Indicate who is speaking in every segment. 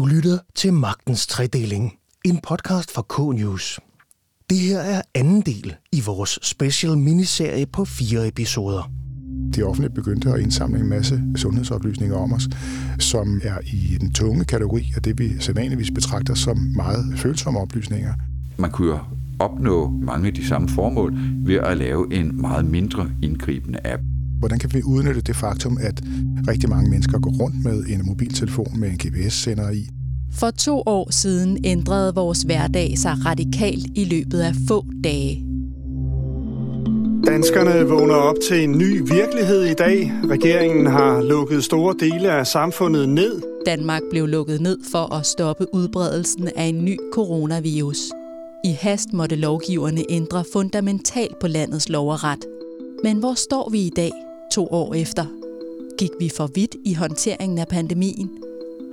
Speaker 1: Du lytter til Magtens Tredeling, en podcast fra K-News. Det her er anden del i vores special miniserie på fire episoder.
Speaker 2: Det offentlige begyndte at indsamle en masse sundhedsoplysninger om os, som er i den tunge kategori af det, vi sædvanligvis betragter som meget følsomme oplysninger.
Speaker 3: Man kunne jo opnå mange af de samme formål ved at lave en meget mindre indgribende app.
Speaker 2: Hvordan kan vi udnytte det faktum, at rigtig mange mennesker går rundt med en mobiltelefon med en GPS-sender i?
Speaker 4: For to år siden ændrede vores hverdag sig radikalt i løbet af få dage.
Speaker 5: Danskerne vågner op til en ny virkelighed i dag. Regeringen har lukket store dele af samfundet ned.
Speaker 4: Danmark blev lukket ned for at stoppe udbredelsen af en ny coronavirus. I hast måtte lovgiverne ændre fundamentalt på landets lov og ret. Men hvor står vi i dag, to år efter? Gik vi for vidt i håndteringen af pandemien?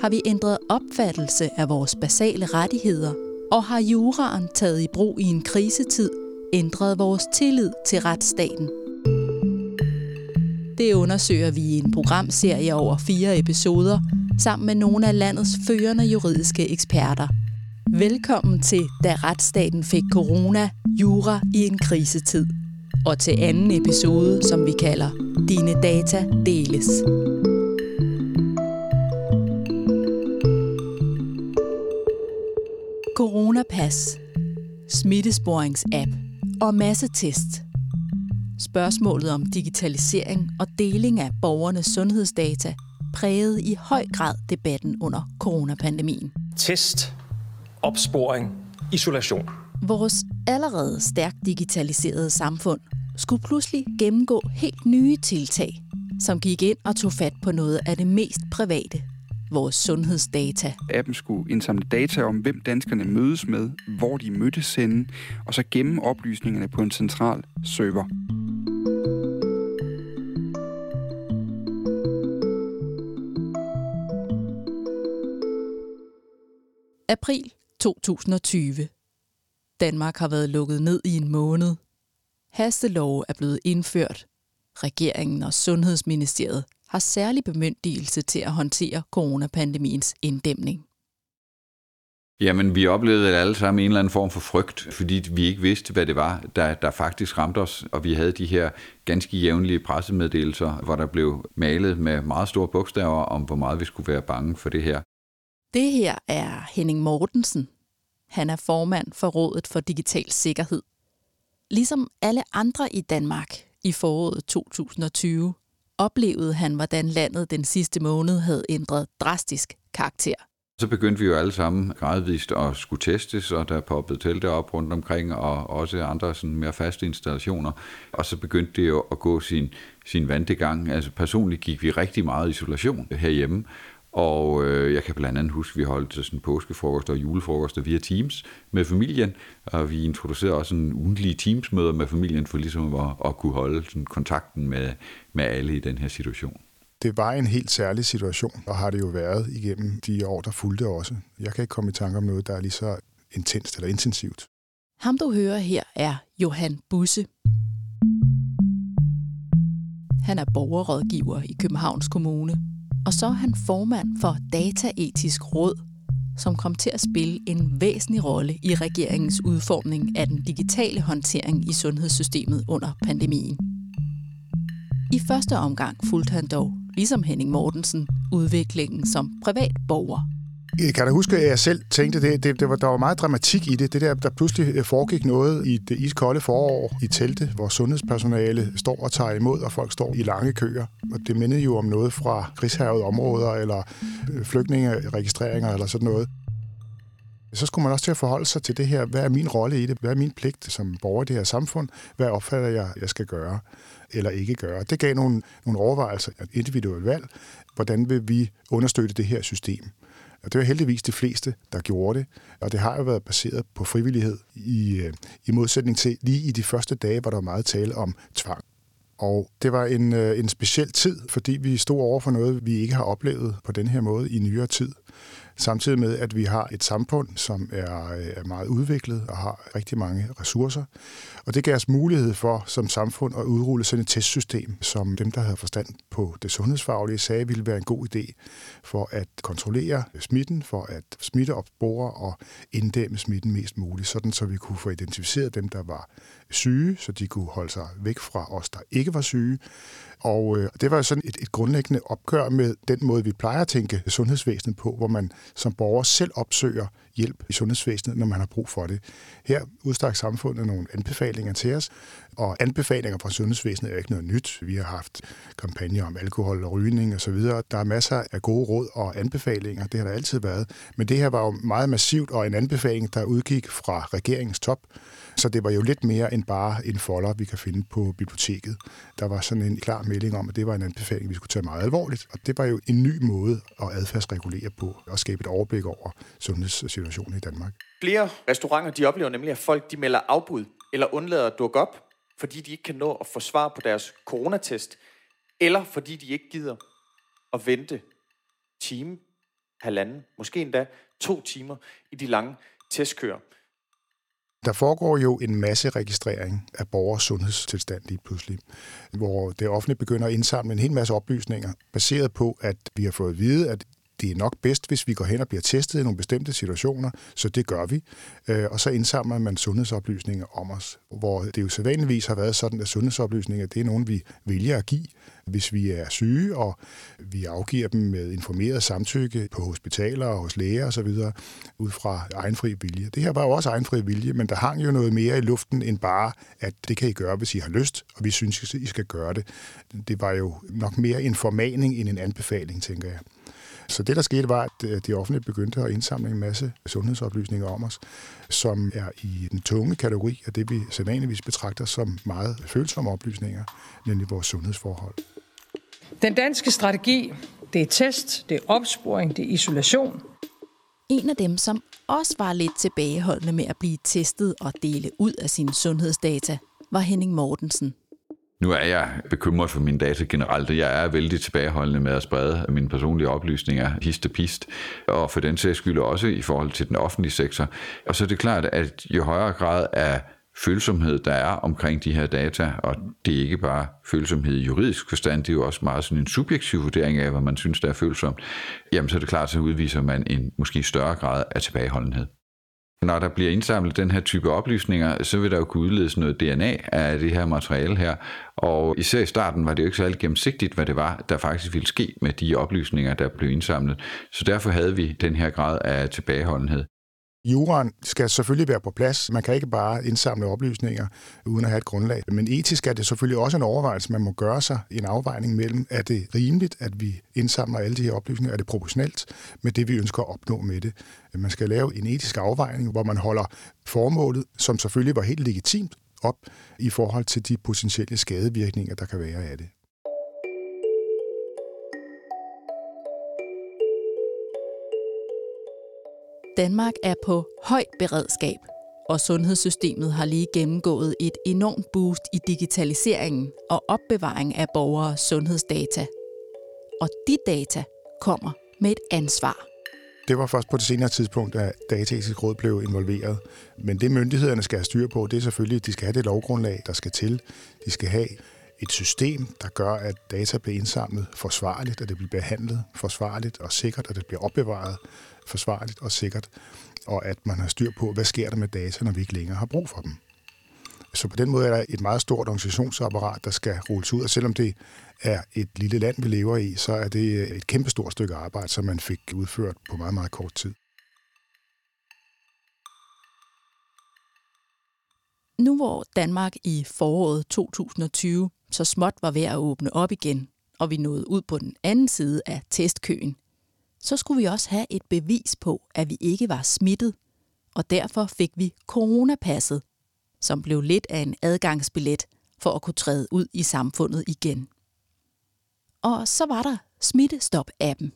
Speaker 4: Har vi ændret opfattelse af vores basale rettigheder? Og har juraen taget i brug i en krisetid ændret vores tillid til retsstaten? Det undersøger vi i en programserie over fire episoder sammen med nogle af landets førende juridiske eksperter. Velkommen til Da retsstaten fik corona, jura i en krisetid. Og til anden episode, som vi kalder Dine data deles. Coronapas, smittesporingsapp og massetest. Spørgsmålet om digitalisering og deling af borgernes sundhedsdata prægede i høj grad debatten under coronapandemien.
Speaker 6: Test, opsporing, isolation.
Speaker 4: Vores allerede stærkt digitaliserede samfund skulle pludselig gennemgå helt nye tiltag, som gik ind og tog fat på noget af det mest private, vores sundhedsdata.
Speaker 7: Appen skulle indsamle data om, hvem danskerne mødes med, hvor de mødtes henne, og så gemme oplysningerne på en central server.
Speaker 4: April 2020. Danmark har været lukket ned i en måned. Hastelov er blevet indført. Regeringen og Sundhedsministeriet har særlig bemyndigelse til at håndtere coronapandemiens inddæmning.
Speaker 3: Jamen, vi oplevede alle sammen en eller anden form for frygt, fordi vi ikke vidste, hvad det var, der, der faktisk ramte os. Og vi havde de her ganske jævnlige pressemeddelelser, hvor der blev malet med meget store bogstaver om, hvor meget vi skulle være bange for det her.
Speaker 4: Det her er Henning Mortensen. Han er formand for Rådet for Digital Sikkerhed. Ligesom alle andre i Danmark i foråret 2020, oplevede han, hvordan landet den sidste måned havde ændret drastisk karakter.
Speaker 3: Så begyndte vi jo alle sammen gradvist at skulle testes, og der poppede telte op rundt omkring, og også andre sådan mere faste installationer. Og så begyndte det jo at gå sin, sin vandegang. Altså personligt gik vi rigtig meget isolation herhjemme, og øh, jeg kan blandt andet huske, at vi holdt sådan påskefrokost og julefrokoster via Teams med familien, og vi introducerede også en ugentlig Teams-møder med familien for ligesom at, at kunne holde sådan, kontakten med, med alle i den her situation.
Speaker 2: Det var en helt særlig situation, og har det jo været igennem de år, der fulgte også. Jeg kan ikke komme i tanke om noget, der er lige så intenst eller intensivt.
Speaker 4: Ham du hører her er Johan Busse. Han er borgerrådgiver i Københavns Kommune, og så er han formand for Dataetisk Råd, som kom til at spille en væsentlig rolle i regeringens udformning af den digitale håndtering i sundhedssystemet under pandemien. I første omgang fulgte han dog, ligesom Henning Mortensen, udviklingen som privatborger.
Speaker 2: Jeg kan da huske, at jeg selv tænkte, det, det, det var, der var meget dramatik i det. Det der, der pludselig øh, foregik noget i det iskolde forår i teltet, hvor sundhedspersonale står og tager imod, og folk står i lange køer. Og det mindede jo om noget fra krigshavet områder, eller øh, flygtningeregistreringer, eller sådan noget. Så skulle man også til at forholde sig til det her. Hvad er min rolle i det? Hvad er min pligt som borger i det her samfund? Hvad opfatter jeg, jeg skal gøre eller ikke gøre? Det gav nogle, nogle overvejelser, et individuelt valg. Hvordan vil vi understøtte det her system? Og det var heldigvis de fleste, der gjorde det. Og det har jo været baseret på frivillighed i, øh, i modsætning til lige i de første dage, hvor der var meget tale om tvang. Og det var en, øh, en speciel tid, fordi vi stod over for noget, vi ikke har oplevet på den her måde i nyere tid samtidig med, at vi har et samfund, som er, øh, er meget udviklet og har rigtig mange ressourcer. Og det gav os mulighed for som samfund at udrulle sådan et testsystem, som dem, der havde forstand på det sundhedsfaglige, sagde ville være en god idé for at kontrollere smitten, for at smitteopspore og inddæmme smitten mest muligt, sådan så vi kunne få identificeret dem, der var syge, så de kunne holde sig væk fra os, der ikke var syge. Og øh, det var sådan et, et grundlæggende opgør med den måde, vi plejer at tænke sundhedsvæsenet på, hvor man som borger selv opsøger hjælp i sundhedsvæsenet, når man har brug for det. Her udstak samfundet nogle anbefalinger til os, og anbefalinger fra sundhedsvæsenet er ikke noget nyt. Vi har haft kampagner om alkohol og rygning osv. Der er masser af gode råd og anbefalinger, det har der altid været. Men det her var jo meget massivt, og en anbefaling, der udgik fra regeringens top, så det var jo lidt mere end bare en folder, vi kan finde på biblioteket. Der var sådan en klar melding om, at det var en anbefaling, vi skulle tage meget alvorligt. Og det var jo en ny måde at adfærdsregulere på og skabe et overblik over sundhedssituationen i Danmark.
Speaker 8: Flere restauranter de oplever nemlig, at folk de melder afbud eller undlader at dukke op, fordi de ikke kan nå at få svar på deres coronatest, eller fordi de ikke gider at vente time, halvanden, måske endda to timer i de lange testkører.
Speaker 2: Der foregår jo en masse registrering af borgers sundhedstilstand lige pludselig, hvor det offentligt begynder at indsamle en hel masse oplysninger, baseret på, at vi har fået at vide, at det er nok bedst, hvis vi går hen og bliver testet i nogle bestemte situationer, så det gør vi. Øh, og så indsamler man sundhedsoplysninger om os, hvor det jo sædvanligvis har været sådan, at sundhedsoplysninger, det er nogen, vi vælger at give, hvis vi er syge, og vi afgiver dem med informeret samtykke på hospitaler og hos læger osv., ud fra egenfri vilje. Det her var jo også egenfri vilje, men der hang jo noget mere i luften end bare, at det kan I gøre, hvis I har lyst, og vi synes, I skal gøre det. Det var jo nok mere en formaning end en anbefaling, tænker jeg. Så det, der skete, var, at øh, de offentlige begyndte at indsamle en masse sundhedsoplysninger om os, som er i den tunge kategori af det, vi sædvanligvis betragter som meget følsomme oplysninger, nemlig vores sundhedsforhold.
Speaker 9: Den danske strategi, det er test, det er opsporing, det er isolation.
Speaker 4: En af dem, som også var lidt tilbageholdende med at blive testet og dele ud af sine sundhedsdata, var Henning Mortensen.
Speaker 3: Nu er jeg bekymret for mine data generelt, og jeg er vældig tilbageholdende med at sprede mine personlige oplysninger hist og pist, og for den sags skyld også i forhold til den offentlige sektor. Og så er det klart, at jo højere grad af følsomhed, der er omkring de her data, og det er ikke bare følsomhed i juridisk forstand, det er jo også meget sådan en subjektiv vurdering af, hvad man synes, der er følsomt, jamen så er det klart, så udviser man en måske større grad af tilbageholdenhed. Når der bliver indsamlet den her type oplysninger, så vil der jo kunne udledes noget DNA af det her materiale her. Og især i starten var det jo ikke særlig gennemsigtigt, hvad det var, der faktisk ville ske med de oplysninger, der blev indsamlet. Så derfor havde vi den her grad af tilbageholdenhed.
Speaker 2: Juraen skal selvfølgelig være på plads. Man kan ikke bare indsamle oplysninger uden at have et grundlag. Men etisk er det selvfølgelig også en overvejelse, man må gøre sig en afvejning mellem, er det rimeligt, at vi indsamler alle de her oplysninger? Er det proportionelt med det, vi ønsker at opnå med det? Man skal lave en etisk afvejning, hvor man holder formålet, som selvfølgelig var helt legitimt, op i forhold til de potentielle skadevirkninger, der kan være af det.
Speaker 4: Danmark er på højt beredskab, og sundhedssystemet har lige gennemgået et enormt boost i digitaliseringen og opbevaring af borgeres sundhedsdata. Og de data kommer med et ansvar.
Speaker 2: Det var først på det senere tidspunkt, at Dataetisk Råd blev involveret. Men det myndighederne skal have styr på, det er selvfølgelig, at de skal have det lovgrundlag, der skal til. De skal have et system, der gør, at data bliver indsamlet forsvarligt, at det bliver behandlet forsvarligt og sikkert, at det bliver opbevaret forsvarligt og sikkert, og at man har styr på, hvad sker der med data, når vi ikke længere har brug for dem. Så på den måde er der et meget stort organisationsapparat, der skal rulles ud, og selvom det er et lille land, vi lever i, så er det øh, et kæmpestort stykke arbejde, som man fik udført på meget, meget kort tid.
Speaker 4: Nu hvor Danmark i foråret 2020 så småt var ved at åbne op igen, og vi nåede ud på den anden side af testkøen, så skulle vi også have et bevis på, at vi ikke var smittet, og derfor fik vi coronapasset, som blev lidt af en adgangsbillet for at kunne træde ud i samfundet igen. Og så var der Smittestop-appen.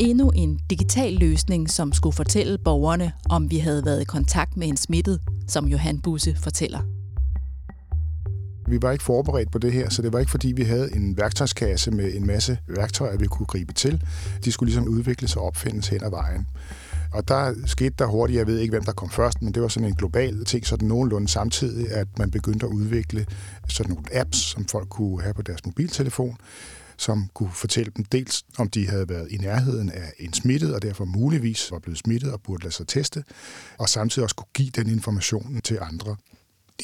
Speaker 4: Endnu en digital løsning, som skulle fortælle borgerne, om vi havde været i kontakt med en smittet, som Johan Busse fortæller.
Speaker 2: Vi var ikke forberedt på det her, så det var ikke fordi, vi havde en værktøjskasse med en masse værktøjer, vi kunne gribe til. De skulle ligesom udvikles og opfindes hen ad vejen. Og der skete der hurtigt, jeg ved ikke, hvem der kom først, men det var sådan en global ting, sådan nogenlunde samtidig, at man begyndte at udvikle sådan nogle apps, som folk kunne have på deres mobiltelefon, som kunne fortælle dem dels, om de havde været i nærheden af en smittet, og derfor muligvis var blevet smittet og burde lade sig teste, og samtidig også kunne give den information til andre.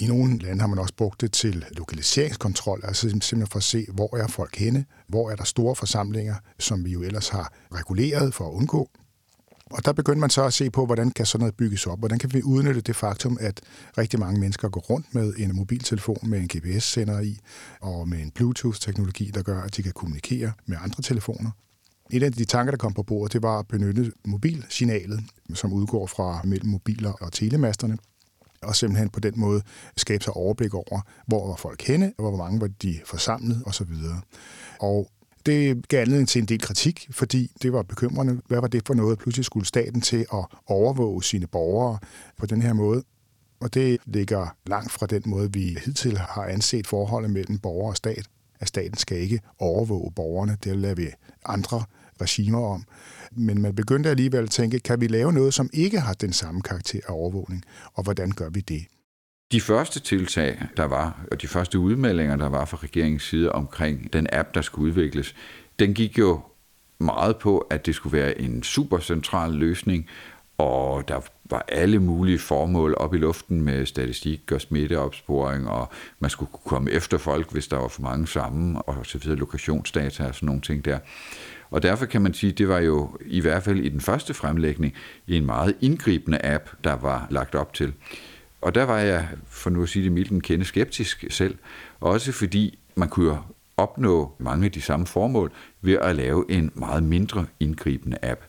Speaker 2: I nogle lande har man også brugt det til lokaliseringskontrol, altså simpelthen for at se, hvor er folk henne, hvor er der store forsamlinger, som vi jo ellers har reguleret for at undgå. Og der begyndte man så at se på, hvordan kan sådan noget bygges op? Hvordan kan vi udnytte det faktum, at rigtig mange mennesker går rundt med en mobiltelefon med en GPS-sender i, og med en Bluetooth-teknologi, der gør, at de kan kommunikere med andre telefoner. Et af de tanker, der kom på bordet, det var at benytte mobilsignalet, som udgår fra mellem mobiler og telemasterne, og simpelthen på den måde skabe sig overblik over, hvor var folk henne, og hvor mange var de forsamlet osv. Og det gav anledning til en del kritik, fordi det var bekymrende. Hvad var det for noget? Pludselig skulle staten til at overvåge sine borgere på den her måde. Og det ligger langt fra den måde, vi hidtil har anset forholdet mellem borger og stat. At staten skal ikke overvåge borgerne. Det lader vi andre regimer om. Men man begyndte alligevel at tænke, kan vi lave noget, som ikke har den samme karakter af overvågning? Og hvordan gør vi det?
Speaker 3: De første tiltag, der var, og de første udmeldinger, der var fra regeringens side omkring den app, der skulle udvikles, den gik jo meget på, at det skulle være en supercentral løsning, og der var alle mulige formål op i luften med statistik og smitteopsporing, og man skulle kunne komme efter folk, hvis der var for mange sammen, og så videre, lokationsdata og sådan nogle ting der. Og derfor kan man sige, at det var jo i hvert fald i den første fremlægning en meget indgribende app, der var lagt op til. Og der var jeg, for nu at sige det mildt, en kende skeptisk selv. Også fordi man kunne opnå mange af de samme formål ved at lave en meget mindre indgribende app.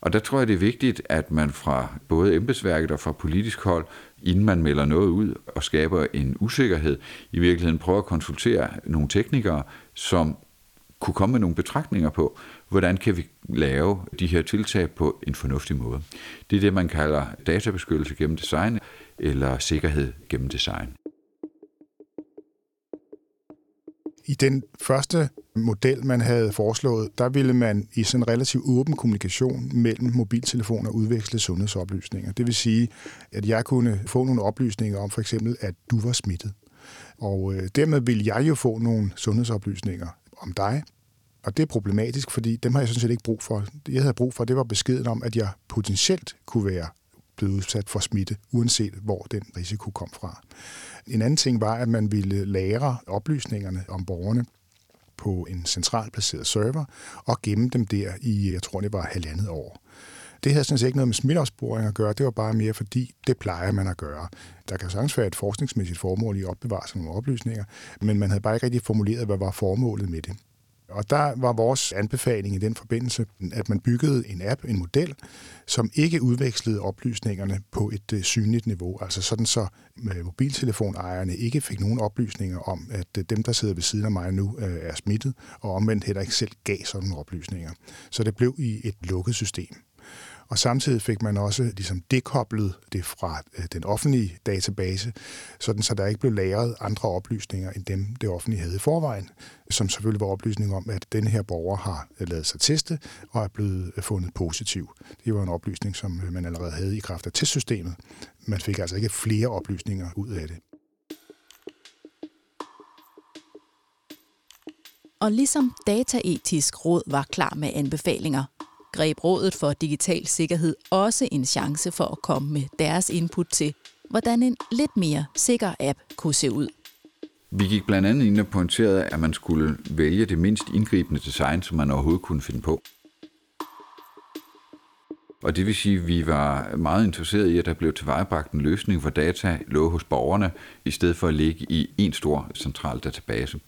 Speaker 3: Og der tror jeg, det er vigtigt, at man fra både embedsværket og fra politisk hold, inden man melder noget ud og skaber en usikkerhed, i virkeligheden prøver at konsultere nogle teknikere, som kunne komme med nogle betragtninger på, hvordan kan vi lave de her tiltag på en fornuftig måde. Det er det, man kalder databeskyttelse gennem design eller sikkerhed gennem design.
Speaker 2: I den første model, man havde foreslået, der ville man i sådan en relativt åben kommunikation mellem mobiltelefoner udveksle sundhedsoplysninger. Det vil sige, at jeg kunne få nogle oplysninger om for eksempel, at du var smittet. Og øh, dermed vil jeg jo få nogle sundhedsoplysninger om dig. Og det er problematisk, fordi dem har jeg sådan set ikke brug for. Det, jeg havde brug for, det var beskeden om, at jeg potentielt kunne være blevet udsat for smitte, uanset hvor den risiko kom fra. En anden ting var, at man ville lære oplysningerne om borgerne på en centralt placeret server og gemme dem der i, jeg tror det var halvandet år. Det havde sådan set ikke noget med smitteopsporing at gøre, det var bare mere fordi, det plejer man at gøre. Der kan sagtens være et forskningsmæssigt formål i at opbevare sådan nogle oplysninger, men man havde bare ikke rigtig formuleret, hvad var formålet med det. Og der var vores anbefaling i den forbindelse, at man byggede en app, en model, som ikke udvekslede oplysningerne på et øh, synligt niveau. Altså sådan så øh, mobiltelefonejerne ikke fik nogen oplysninger om, at øh, dem, der sidder ved siden af mig nu, er smittet, og omvendt heller ikke selv gav sådan nogle oplysninger. Så det blev i et lukket system. Og samtidig fik man også ligesom dekoblet det fra øh, den offentlige database, sådan så der ikke blev lagret andre oplysninger end dem, det offentlige havde i forvejen, som selvfølgelig var oplysning om, at den her borger har øh, lavet sig teste og er blevet øh, fundet positiv. Det var en oplysning, som man allerede havde i kraft af testsystemet. Man fik altså ikke flere oplysninger ud af det.
Speaker 4: Og ligesom Dataetisk Råd var klar med anbefalinger, greb Rådet for Digital Sikkerhed også en chance for at komme med deres input til, hvordan en lidt mere sikker app kunne se ud.
Speaker 3: Vi gik blandt andet ind og pointerede, at man skulle vælge det mindst indgribende design, som man overhovedet kunne finde på. Og det vil sige, at vi var meget interesserede i, at der blev tilvejebragt en løsning, hvor data lå hos borgerne, i stedet for at ligge i en stor central database.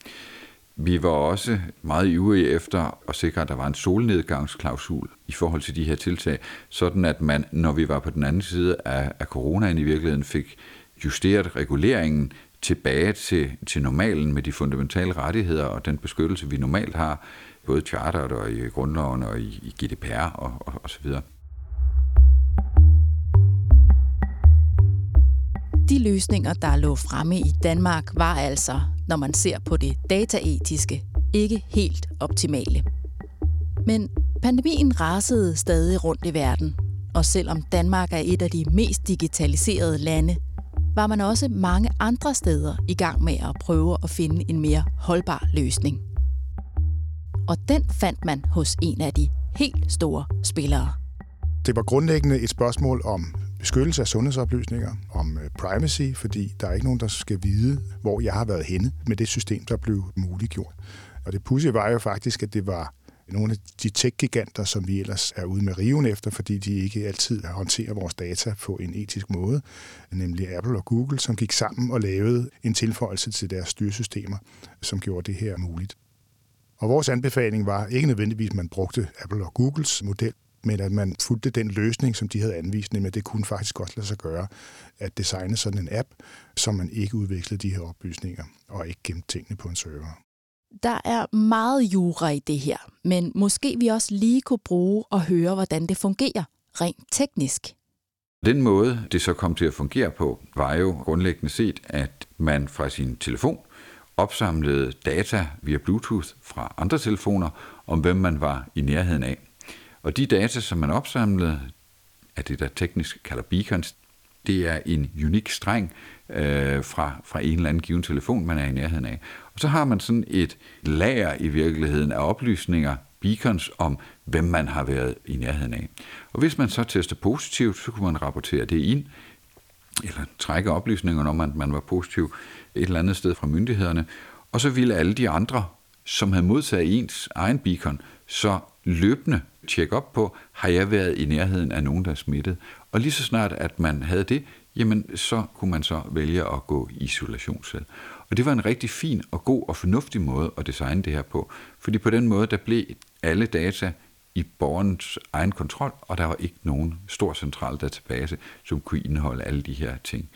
Speaker 3: Vi var også meget ivrige efter at sikre, at der var en solnedgangsklausul i forhold til de her tiltag, sådan at man, når vi var på den anden side af, af coronaen i virkeligheden, fik justeret reguleringen tilbage til, til normalen med de fundamentale rettigheder og den beskyttelse, vi normalt har, både i charteret og i grundloven og i, i GDPR og, og, og så videre.
Speaker 4: De løsninger, der lå fremme i Danmark, var altså, når man ser på det dataetiske, ikke helt optimale. Men pandemien rasede stadig rundt i verden, og selvom Danmark er et af de mest digitaliserede lande, var man også mange andre steder i gang med at prøve at finde en mere holdbar løsning. Og den fandt man hos en af de helt store spillere.
Speaker 2: Det var grundlæggende et spørgsmål om beskyttelse af sundhedsoplysninger, om øh, privacy, fordi der er ikke nogen, der skal vide, hvor jeg har været henne med det system, der blev muliggjort. Og det pudsige var jo faktisk, at det var nogle af de tech-giganter, som vi ellers er ude med riven efter, fordi de ikke altid håndterer vores data på en etisk måde, nemlig Apple og Google, som gik sammen og lavede en tilføjelse til deres styresystemer, som gjorde det her muligt. Og vores anbefaling var ikke nødvendigvis, at man brugte Apple og Googles model, men at man fulgte den løsning, som de havde anvist, nemlig at det kunne faktisk godt lade sig gøre at designe sådan en app, så man ikke udvekslede de her oplysninger og ikke gemte tingene på en server.
Speaker 4: Der er meget jura i det her, men måske vi også lige kunne bruge og høre, hvordan det fungerer rent teknisk.
Speaker 3: Den måde, det så kom til at fungere på, var jo grundlæggende set, at man fra sin telefon opsamlede data via Bluetooth fra andre telefoner om, hvem man var i nærheden af. Og de data, som man opsamlede, er det, der teknisk kalder beacons, det er en unik streng øh, fra, fra en eller anden given telefon, man er i nærheden af. Og så har man sådan et lager i virkeligheden af oplysninger, beacons, om hvem man har været i nærheden af. Og hvis man så tester positivt, så kunne man rapportere det ind, eller trække oplysninger om, at man var positiv et eller andet sted fra myndighederne. Og så ville alle de andre, som havde modtaget ens egen beacon, så løbende tjekke op på, har jeg været i nærheden af nogen, der er smittet? Og lige så snart, at man havde det, jamen så kunne man så vælge at gå i isolation selv. Og det var en rigtig fin og god og fornuftig måde at designe det her på, fordi på den måde, der blev alle data i borgerens egen kontrol, og der var ikke nogen stor central database, som kunne indeholde alle de her ting.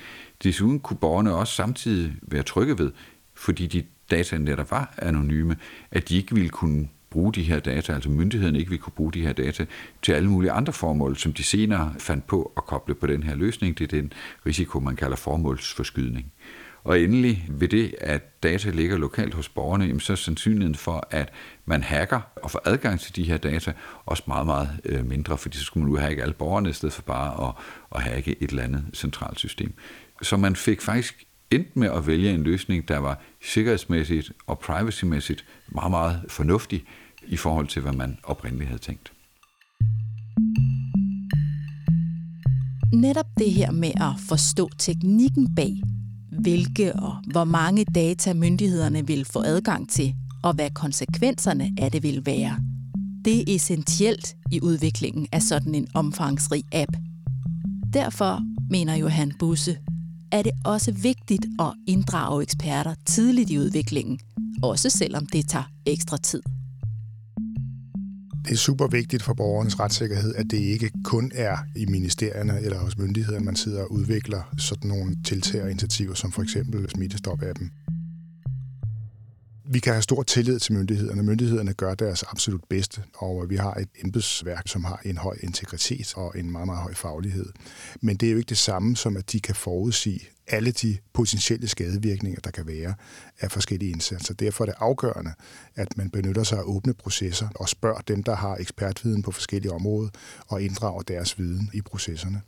Speaker 3: Desuden kunne borgerne også samtidig være trygge ved, fordi de data der var anonyme, at de ikke ville kunne bruge de her data, altså myndighederne ikke vil kunne bruge de her data til alle mulige andre formål, som de senere fandt på at koble på den her løsning. Det er den risiko, man kalder formålsforskydning. Og endelig ved det, at data ligger lokalt hos borgerne, så er sandsynligheden for, at man hacker og får adgang til de her data, også meget, meget øh, mindre, fordi så skulle man jo hacke alle borgerne, i stedet for bare at, at hacke et eller andet centralt system. Så man fik faktisk endte med at vælge en løsning, der var sikkerhedsmæssigt og privacymæssigt meget, meget fornuftig i forhold til, hvad man oprindeligt havde tænkt.
Speaker 4: Netop det her med at forstå teknikken bag, hvilke og hvor mange data myndighederne vil få adgang til, og hvad konsekvenserne af det vil være. Det er essentielt i udviklingen af sådan en omfangsrig app. Derfor, mener Johan Busse, er det også vigtigt at inddrage eksperter tidligt i udviklingen, også selvom det tager ekstra tid.
Speaker 2: Det er super vigtigt for borgernes retssikkerhed, at det ikke kun er i ministerierne eller hos myndighederne, man sidder og udvikler sådan nogle tiltag og initiativer, som for eksempel Smittestop-appen. Vi kan have stor tillid til myndighederne. Myndighederne gør deres absolut bedste, og øh, vi har et embedsværk, som har en høj integritet og en meget, meget høj faglighed. Men det er jo ikke det samme som, at de kan forudsige alle de potentielle skadevirkninger, der kan være af forskellige indsatser. Derfor er det afgørende, at man benytter sig af åbne processer og spørger dem, der har ekspertviden på forskellige områder, og inddrager deres viden i processerne.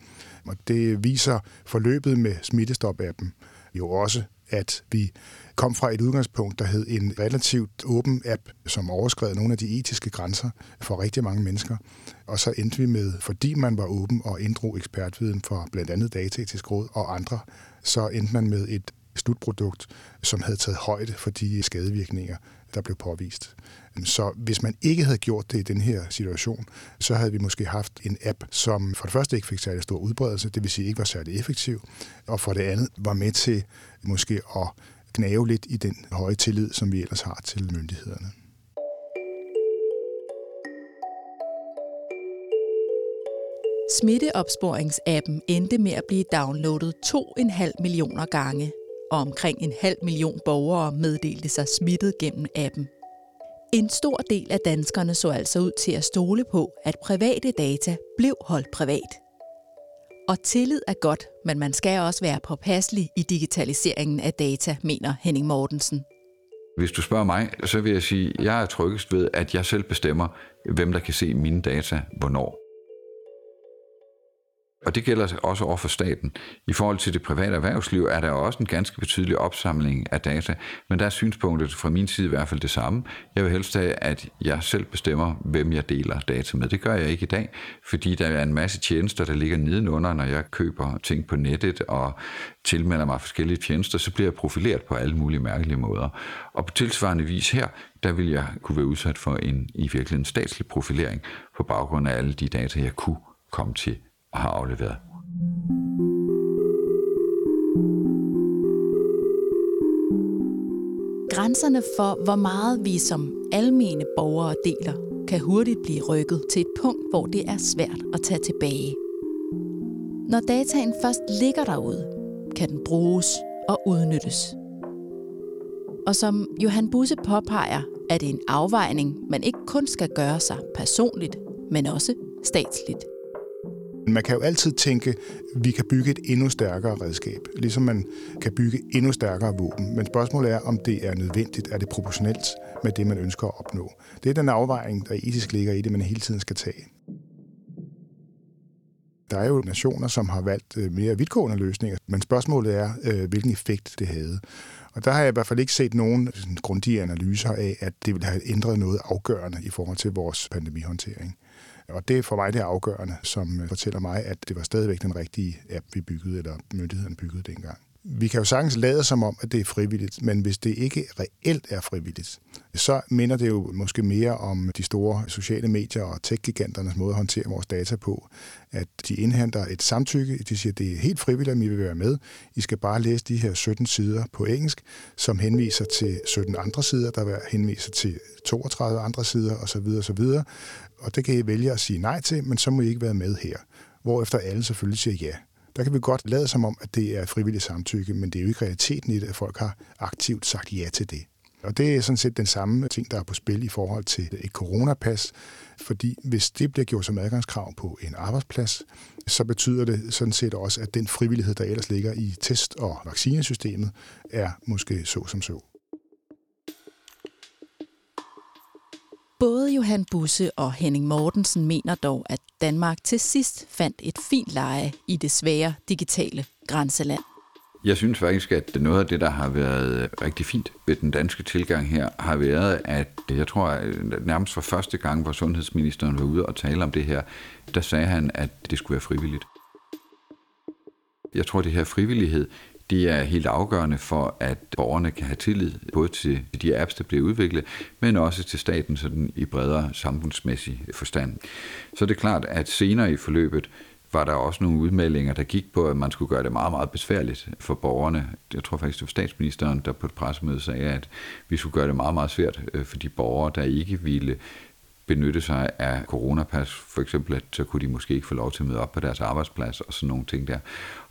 Speaker 2: Og det viser forløbet med Smittestop-appen jo også, at vi kom fra et udgangspunkt, der hed en relativt åben app, som overskred nogle af de etiske grænser for rigtig mange mennesker. Og så endte vi med, fordi man var åben og inddrog ekspertviden for blandt andet Dataetisk Råd og andre, så endte man med et slutprodukt, som havde taget højde for de skadevirkninger, der blev påvist. Så hvis man ikke havde gjort det i den her situation, så havde vi måske haft en app, som for det første ikke fik særlig stor udbredelse, det vil sige ikke var særlig effektiv, og for det andet var med til måske at gnave lidt i den høje tillid, som vi ellers har til myndighederne.
Speaker 4: Smitteopsporingsappen endte med at blive downloadet 2,5 millioner gange, og omkring en halv million borgere meddelte sig smittet gennem appen. En stor del af danskerne så altså ud til at stole på, at private data blev holdt privat. Og tillid er godt, men man skal også være påpasselig i digitaliseringen af data, mener Henning Mortensen.
Speaker 3: Hvis du spørger mig, så vil jeg sige, at jeg er tryggest ved, at jeg selv bestemmer, hvem der kan se mine data, hvornår. Og det gælder også over for staten. I forhold til det private erhvervsliv er der også en ganske betydelig opsamling af data, men der er synspunktet fra min side i hvert fald det samme. Jeg vil helst have, at jeg selv bestemmer, hvem jeg deler data med. Det gør jeg ikke i dag, fordi der er en masse tjenester, der ligger nedenunder, når jeg køber ting på nettet og tilmelder mig forskellige tjenester, så bliver jeg profileret på alle mulige mærkelige måder. Og på tilsvarende vis her, der vil jeg kunne være udsat for en i virkeligheden statslig profilering på baggrund af alle de data, jeg kunne komme til har afleveret.
Speaker 4: Grænserne for, hvor meget vi som almene borgere deler, kan hurtigt blive rykket til et punkt, hvor det er svært at tage tilbage. Når dataen først ligger derude, kan den bruges og udnyttes. Og som Johan Busse påpeger, er det en afvejning, man ikke kun skal gøre sig personligt, men også statsligt.
Speaker 2: Man kan jo altid tænke, at vi kan bygge et endnu stærkere redskab, ligesom man kan bygge endnu stærkere våben. Men spørgsmålet er, om det er nødvendigt, er det proportionelt med det, man ønsker at opnå. Det er den afvejning, der etisk ligger i det, man hele tiden skal tage. Der er jo nationer, som har valgt øh, mere vidtgående løsninger, men spørgsmålet er, øh, hvilken effekt det havde. Og der har jeg i hvert fald ikke set nogen grundige analyser af, at det ville have ændret noget afgørende i forhold til vores pandemihåndtering. Og det er for mig det afgørende, som øh, fortæller mig, at det var stadigvæk den rigtige app, vi byggede, eller myndigheden byggede dengang. Vi kan jo sagtens lade som om, at det er frivilligt, men hvis det ikke reelt er frivilligt, så minder det jo måske mere om de store sociale medier og tech-giganternes måde at håndtere vores data på. At de indhenter et samtykke, de siger, at det er helt frivilligt, at I vil være med. I skal bare læse de her 17 sider på engelsk, som henviser til 17 andre sider, der henviser til 32 andre sider osv. osv. Og det kan I vælge at sige nej til, men så må I ikke være med her. Hvorefter alle selvfølgelig siger ja. Der kan vi godt lade som om, at det er frivilligt samtykke, men det er jo ikke realiteten i det, at folk har aktivt sagt ja til det. Og det er sådan set den samme ting, der er på spil i forhold til et coronapas. Fordi hvis det bliver gjort som adgangskrav på en arbejdsplads, så betyder det sådan set også, at den frivillighed, der ellers ligger i test- og vaccinesystemet, er måske så som så.
Speaker 4: Både Johan Busse og Henning Mortensen mener dog, at Danmark til sidst fandt et fint leje i det svære digitale grænseland.
Speaker 3: Jeg synes faktisk, at noget af det, der har været rigtig fint ved den danske tilgang her, har været, at jeg tror, at nærmest for første gang, hvor sundhedsministeren var ude og tale om det her, der sagde han, at det skulle være frivilligt. Jeg tror, det her frivillighed, det er helt afgørende for, at borgerne kan have tillid både til de apps, der bliver udviklet, men også til staten sådan i bredere samfundsmæssig forstand. Så det er klart, at senere i forløbet var der også nogle udmeldinger, der gik på, at man skulle gøre det meget, meget besværligt for borgerne. Jeg tror faktisk, det var statsministeren, der på et pressemøde sagde, at vi skulle gøre det meget, meget svært øh, for de borgere, der ikke ville benytte sig af coronapas, for eksempel, at så kunne de måske ikke få lov til at møde op på deres arbejdsplads og sådan nogle ting der.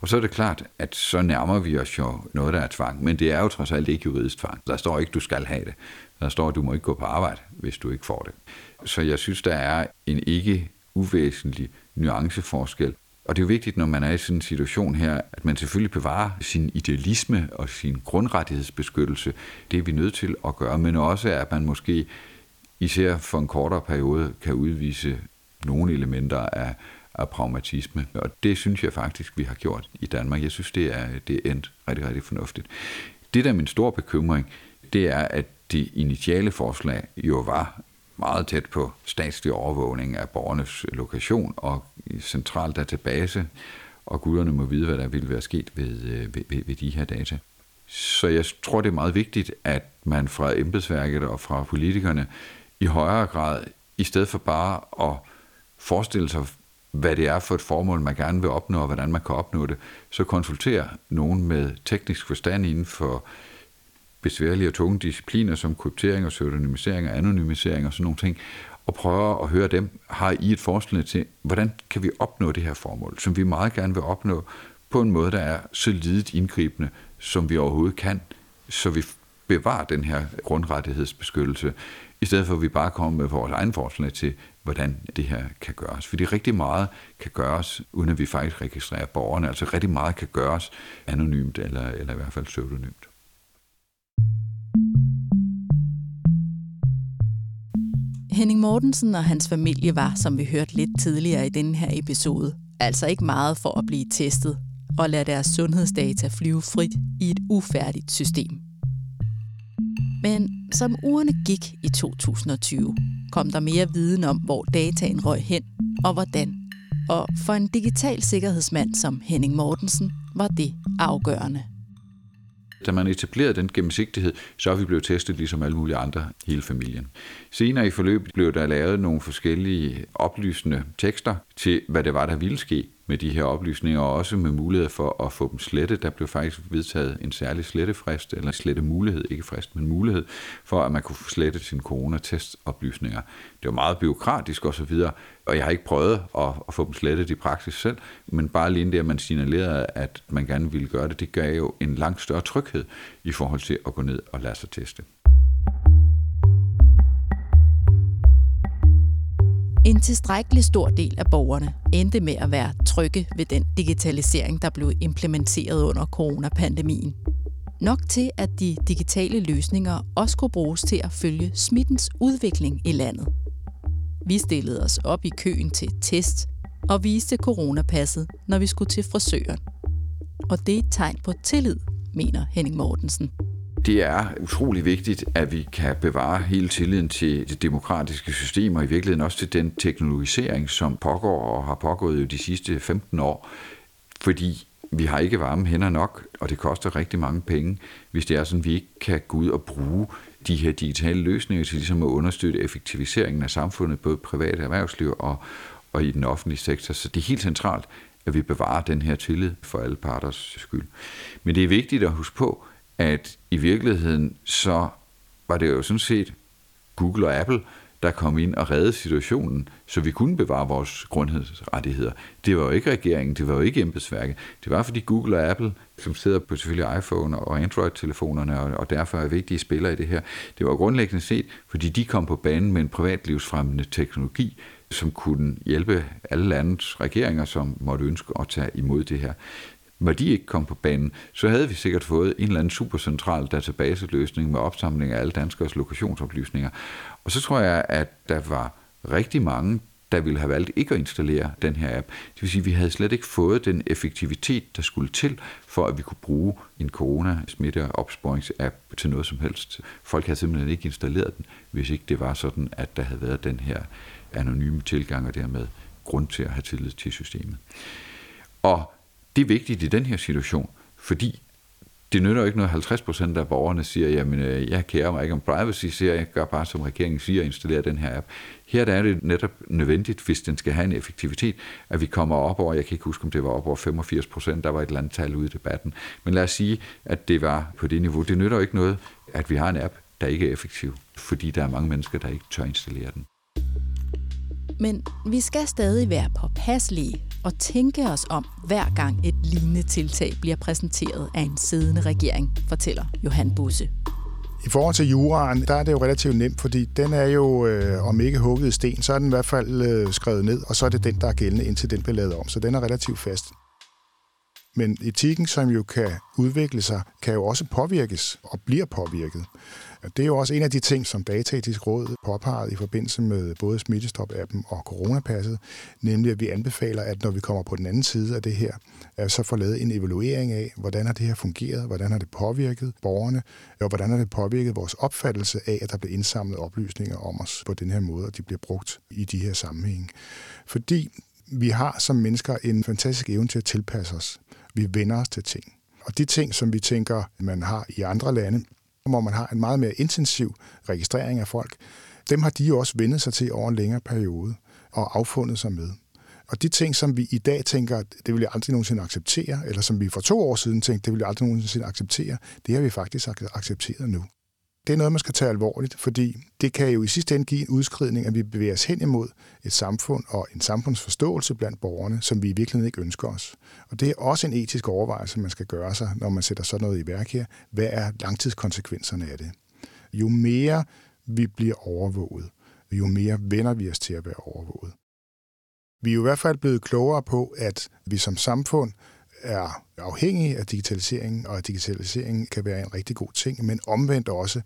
Speaker 3: Og så er det klart, at så nærmer vi os jo noget, der er tvang, men det er jo trods alt ikke juridisk tvang. Der står ikke, du skal have det. Der står, at du må ikke gå på arbejde, hvis du ikke får det. Så jeg synes, der er en ikke uvæsentlig nuanceforskel. Og det er jo vigtigt, når man er i sådan en situation her, at man selvfølgelig bevarer sin idealisme og sin grundrettighedsbeskyttelse. Det er vi nødt til at gøre, men også at man måske især for en kortere periode kan udvise nogle elementer af, af pragmatisme. Og det synes jeg faktisk, vi har gjort i Danmark. Jeg synes, det er, det er endt rigtig, rigtig fornuftigt. Det, der er min store bekymring, det er, at det initiale forslag jo var meget tæt på statslig overvågning af borgernes lokation og central database, og guderne må vide, hvad der ville være sket ved, øh, ved, ved, ved de her data. Så jeg tror, det er meget vigtigt, at man fra embedsværket og fra politikerne i højere grad, i stedet for bare at forestille sig, hvad det er for et formål, man gerne vil opnå, og hvordan man kan opnå det, så konsultere nogen med teknisk forstand inden for besværlige og tunge discipliner som kryptering og pseudonymisering og anonymisering og sådan nogle ting, og prøve at høre dem, har I et forslag til, hvordan kan vi opnå det her formål, som vi meget gerne vil opnå på en måde, der er så lidet indgribende, som vi overhovedet kan, så vi bevarer den her grundrettighedsbeskyttelse? I stedet for at vi bare kommer med vores egen forslag til, hvordan det her kan gøres. Fordi rigtig meget kan gøres, uden at vi faktisk registrerer borgerne. Altså rigtig meget kan gøres anonymt, eller, eller i hvert fald pseudonymt.
Speaker 4: Henning Mortensen og hans familie var, som vi hørte lidt tidligere i denne her episode, altså ikke meget for at blive testet og lade deres sundhedsdata flyve frit i et ufærdigt system. Men som ugerne gik i 2020, kom der mere viden om, hvor dataen røg hen og hvordan. Og for en digital sikkerhedsmand som Henning Mortensen var det afgørende.
Speaker 3: Da man etablerede den gennemsigtighed, så er vi blevet testet ligesom alle mulige andre, hele familien. Senere i forløbet blev der lavet nogle forskellige oplysende tekster til, hvad det var, der ville ske med de her oplysninger, og også med mulighed for at få dem slettet. Der blev faktisk vedtaget en særlig slettefrist, eller slette mulighed, ikke frist, men mulighed, for at man kunne få slettet sine coronatestoplysninger. Det var meget byråkratisk osv., og jeg har ikke prøvet at, at få dem slettet i praksis selv, men bare lige det, at man signalerede, at man gerne ville gøre det, det gav jo en langt større tryghed i forhold til at gå ned og lade sig teste.
Speaker 4: En tilstrækkelig stor del af borgerne endte med at være trygge ved den digitalisering, der blev implementeret under coronapandemien. Nok til, at de digitale løsninger også kunne bruges til at følge smittens udvikling i landet. Vi stillede os op i køen til test og viste coronapasset, når vi skulle til frisøren. Og det er et tegn på tillid, mener Henning Mortensen
Speaker 3: det er utrolig vigtigt, at vi kan bevare hele tilliden til det demokratiske system, og i virkeligheden også til den teknologisering, som pågår og har pågået jo de sidste 15 år. Fordi vi har ikke varme hænder nok, og det koster rigtig mange penge, hvis det er sådan, at vi ikke kan gå ud og bruge de her digitale løsninger til ligesom at understøtte effektiviseringen af samfundet, både privat erhvervsliv og, og i den offentlige sektor. Så det er helt centralt, at vi bevarer den her tillid for alle parters skyld. Men det er vigtigt at huske på, at i virkeligheden så var det jo sådan set Google og Apple, der kom ind og reddede situationen, så vi kunne bevare vores grundhedsrettigheder. Det var jo ikke regeringen, det var jo ikke embedsværket. Det var fordi Google og Apple, som sidder på selvfølgelig iPhone og Android-telefonerne, og, og derfor er vigtige spillere i det her, det var grundlæggende set, fordi de kom på banen med en privatlivsfremmende teknologi, som kunne hjælpe alle landets regeringer, som måtte ønske at tage imod det her. Var de ikke kom på banen, så havde vi sikkert fået en eller anden supercentral databaseløsning med opsamling af alle danskers lokationsoplysninger. Og så tror jeg, at der var rigtig mange, der ville have valgt ikke at installere den her app. Det vil sige, at vi havde slet ikke fået den effektivitet, der skulle til, for at vi kunne bruge en corona-smitteopsporingsapp til noget som helst. Folk havde simpelthen ikke installeret den, hvis ikke det var sådan, at der havde været den her anonyme tilgang og dermed grund til at have tillid til systemet. Og det er vigtigt i den her situation, fordi det nytter jo ikke noget, 50 procent af borgerne siger, jamen øh, jeg kærer mig ikke om privacy, siger jeg gør bare som regeringen siger, installere den her app. Her der er det netop nødvendigt, hvis den skal have en effektivitet, at vi kommer op over, jeg kan ikke huske, om det var op over 85 procent, der var et eller andet tal ude i debatten, men lad os sige, at det var på det niveau. Det nytter jo ikke noget, at vi har en app, der ikke er effektiv, fordi der er mange mennesker, der ikke tør installere den.
Speaker 4: Men vi skal stadig være påpasselige og tænke os om, hver gang et lignende tiltag bliver præsenteret af en siddende regering, fortæller Johan Busse.
Speaker 2: I forhold til juraen, der er det jo relativt nemt, fordi den er jo, øh, om ikke hugget i sten, så er den i hvert fald øh, skrevet ned, og så er det den, der er gældende, indtil den bliver lavet om. Så den er relativt fast. Men etikken, som jo kan udvikle sig, kan jo også påvirkes og bliver påvirket. Det er jo også en af de ting, som Dataetisk Råd påpegede i forbindelse med både Smittestop-appen og coronapasset, nemlig at vi anbefaler, at når vi kommer på den anden side af det her, at så får lavet en evaluering af, hvordan har det her fungeret, hvordan har det påvirket borgerne, og hvordan har det påvirket vores opfattelse af, at der bliver indsamlet oplysninger om os på den her måde, og de bliver brugt i de her sammenhænge. Fordi vi har som mennesker en fantastisk evne til at tilpasse os. Vi vender os til ting. Og de ting, som vi tænker, man har i andre lande, hvor man har en meget mere intensiv registrering af folk, dem har de jo også vendet sig til over en længere periode og affundet sig med. Og de ting, som vi i dag tænker, det vil jeg aldrig nogensinde acceptere, eller som vi for to år siden tænkte, det vil jeg aldrig nogensinde acceptere, det har vi faktisk accepteret nu. Det er noget, man skal tage alvorligt, fordi det kan jo i sidste ende give en udskridning, at vi bevæger os hen imod et samfund og en samfundsforståelse blandt borgerne, som vi i virkeligheden ikke ønsker os. Og det er også en etisk overvejelse, man skal gøre sig, når man sætter sådan noget i værk her. Hvad er langtidskonsekvenserne af det? Jo mere vi bliver overvåget, jo mere vender vi os til at være overvåget. Vi er jo i hvert fald blevet klogere på, at vi som samfund er afhængige af digitaliseringen, og at digitaliseringen kan være en rigtig god ting, men omvendt også,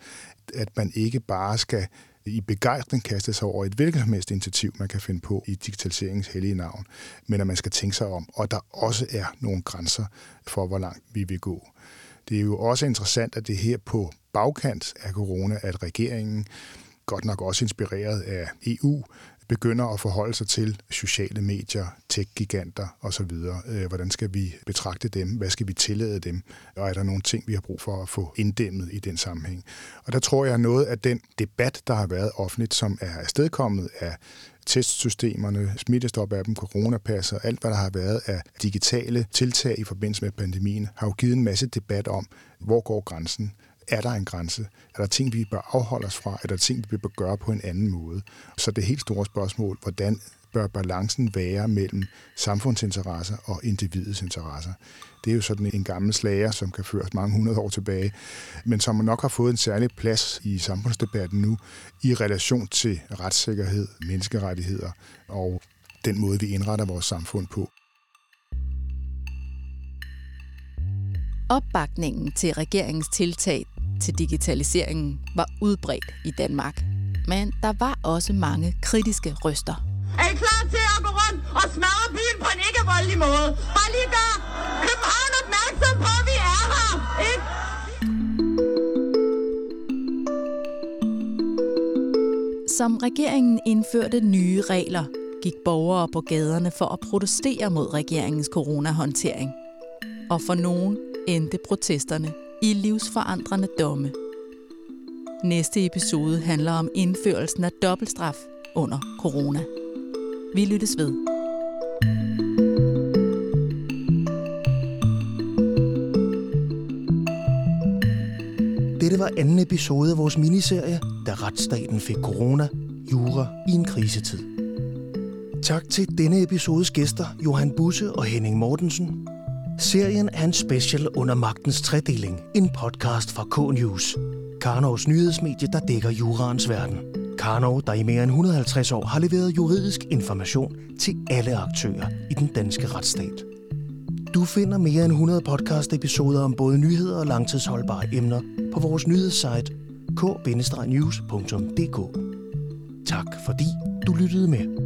Speaker 2: at man ikke bare skal i begejstring kaste sig over et hvilket som helst initiativ, man kan finde på i digitaliseringens hellige navn, men at man skal tænke sig om, og der også er nogle grænser for, hvor langt vi vil gå. Det er jo også interessant, at det her på bagkant af corona, at regeringen, godt nok også inspireret af EU, begynder at forholde sig til sociale medier, tech-giganter osv. Øh, hvordan skal vi betragte dem? Hvad skal vi tillade dem? Og er der nogle ting, vi har brug for at få inddæmmet i den sammenhæng? Og der tror jeg, noget af den debat, der har været offentligt, som er afstedkommet af testsystemerne, smittestop-appen, og alt hvad der har været af digitale tiltag i forbindelse med pandemien, har jo givet en masse debat om, hvor går grænsen? Er der en grænse? Er der ting, vi bør afholde os fra? Er der ting, vi bør gøre på en anden måde? Så det helt store spørgsmål, hvordan bør balancen være mellem samfundsinteresser og individets interesser? Det er jo sådan en gammel slager, som kan føres mange hundrede år tilbage, men som nok har fået en særlig plads i samfundsdebatten nu i relation til retssikkerhed, menneskerettigheder og den måde, vi indretter vores samfund på.
Speaker 4: Opbakningen til regeringens tiltag til digitaliseringen var udbredt i Danmark. Men der var også mange kritiske røster.
Speaker 10: Er I klar til at gå rundt og smadre byen på en ikke voldelig måde? Bare lige gør København opmærksom på, at vi er her, ikke?
Speaker 4: Som regeringen indførte nye regler, gik borgere på gaderne for at protestere mod regeringens coronahåndtering. Og for nogen endte protesterne i livsforandrende domme. Næste episode handler om indførelsen af dobbeltstraf under corona. Vi lyttes ved.
Speaker 1: Dette var anden episode af vores miniserie, da retsstaten fik corona, jura i en krisetid. Tak til denne episodes gæster, Johan Busse og Henning Mortensen, Serien er en special under magtens tredeling, en podcast fra K-News. Karnovs nyhedsmedie, der dækker juraens verden. Karnov, der i mere end 150 år har leveret juridisk information til alle aktører i den danske retsstat. Du finder mere end 100 podcast-episoder om både nyheder og langtidsholdbare emner på vores nyhedssite k-news.dk. Tak fordi du lyttede med.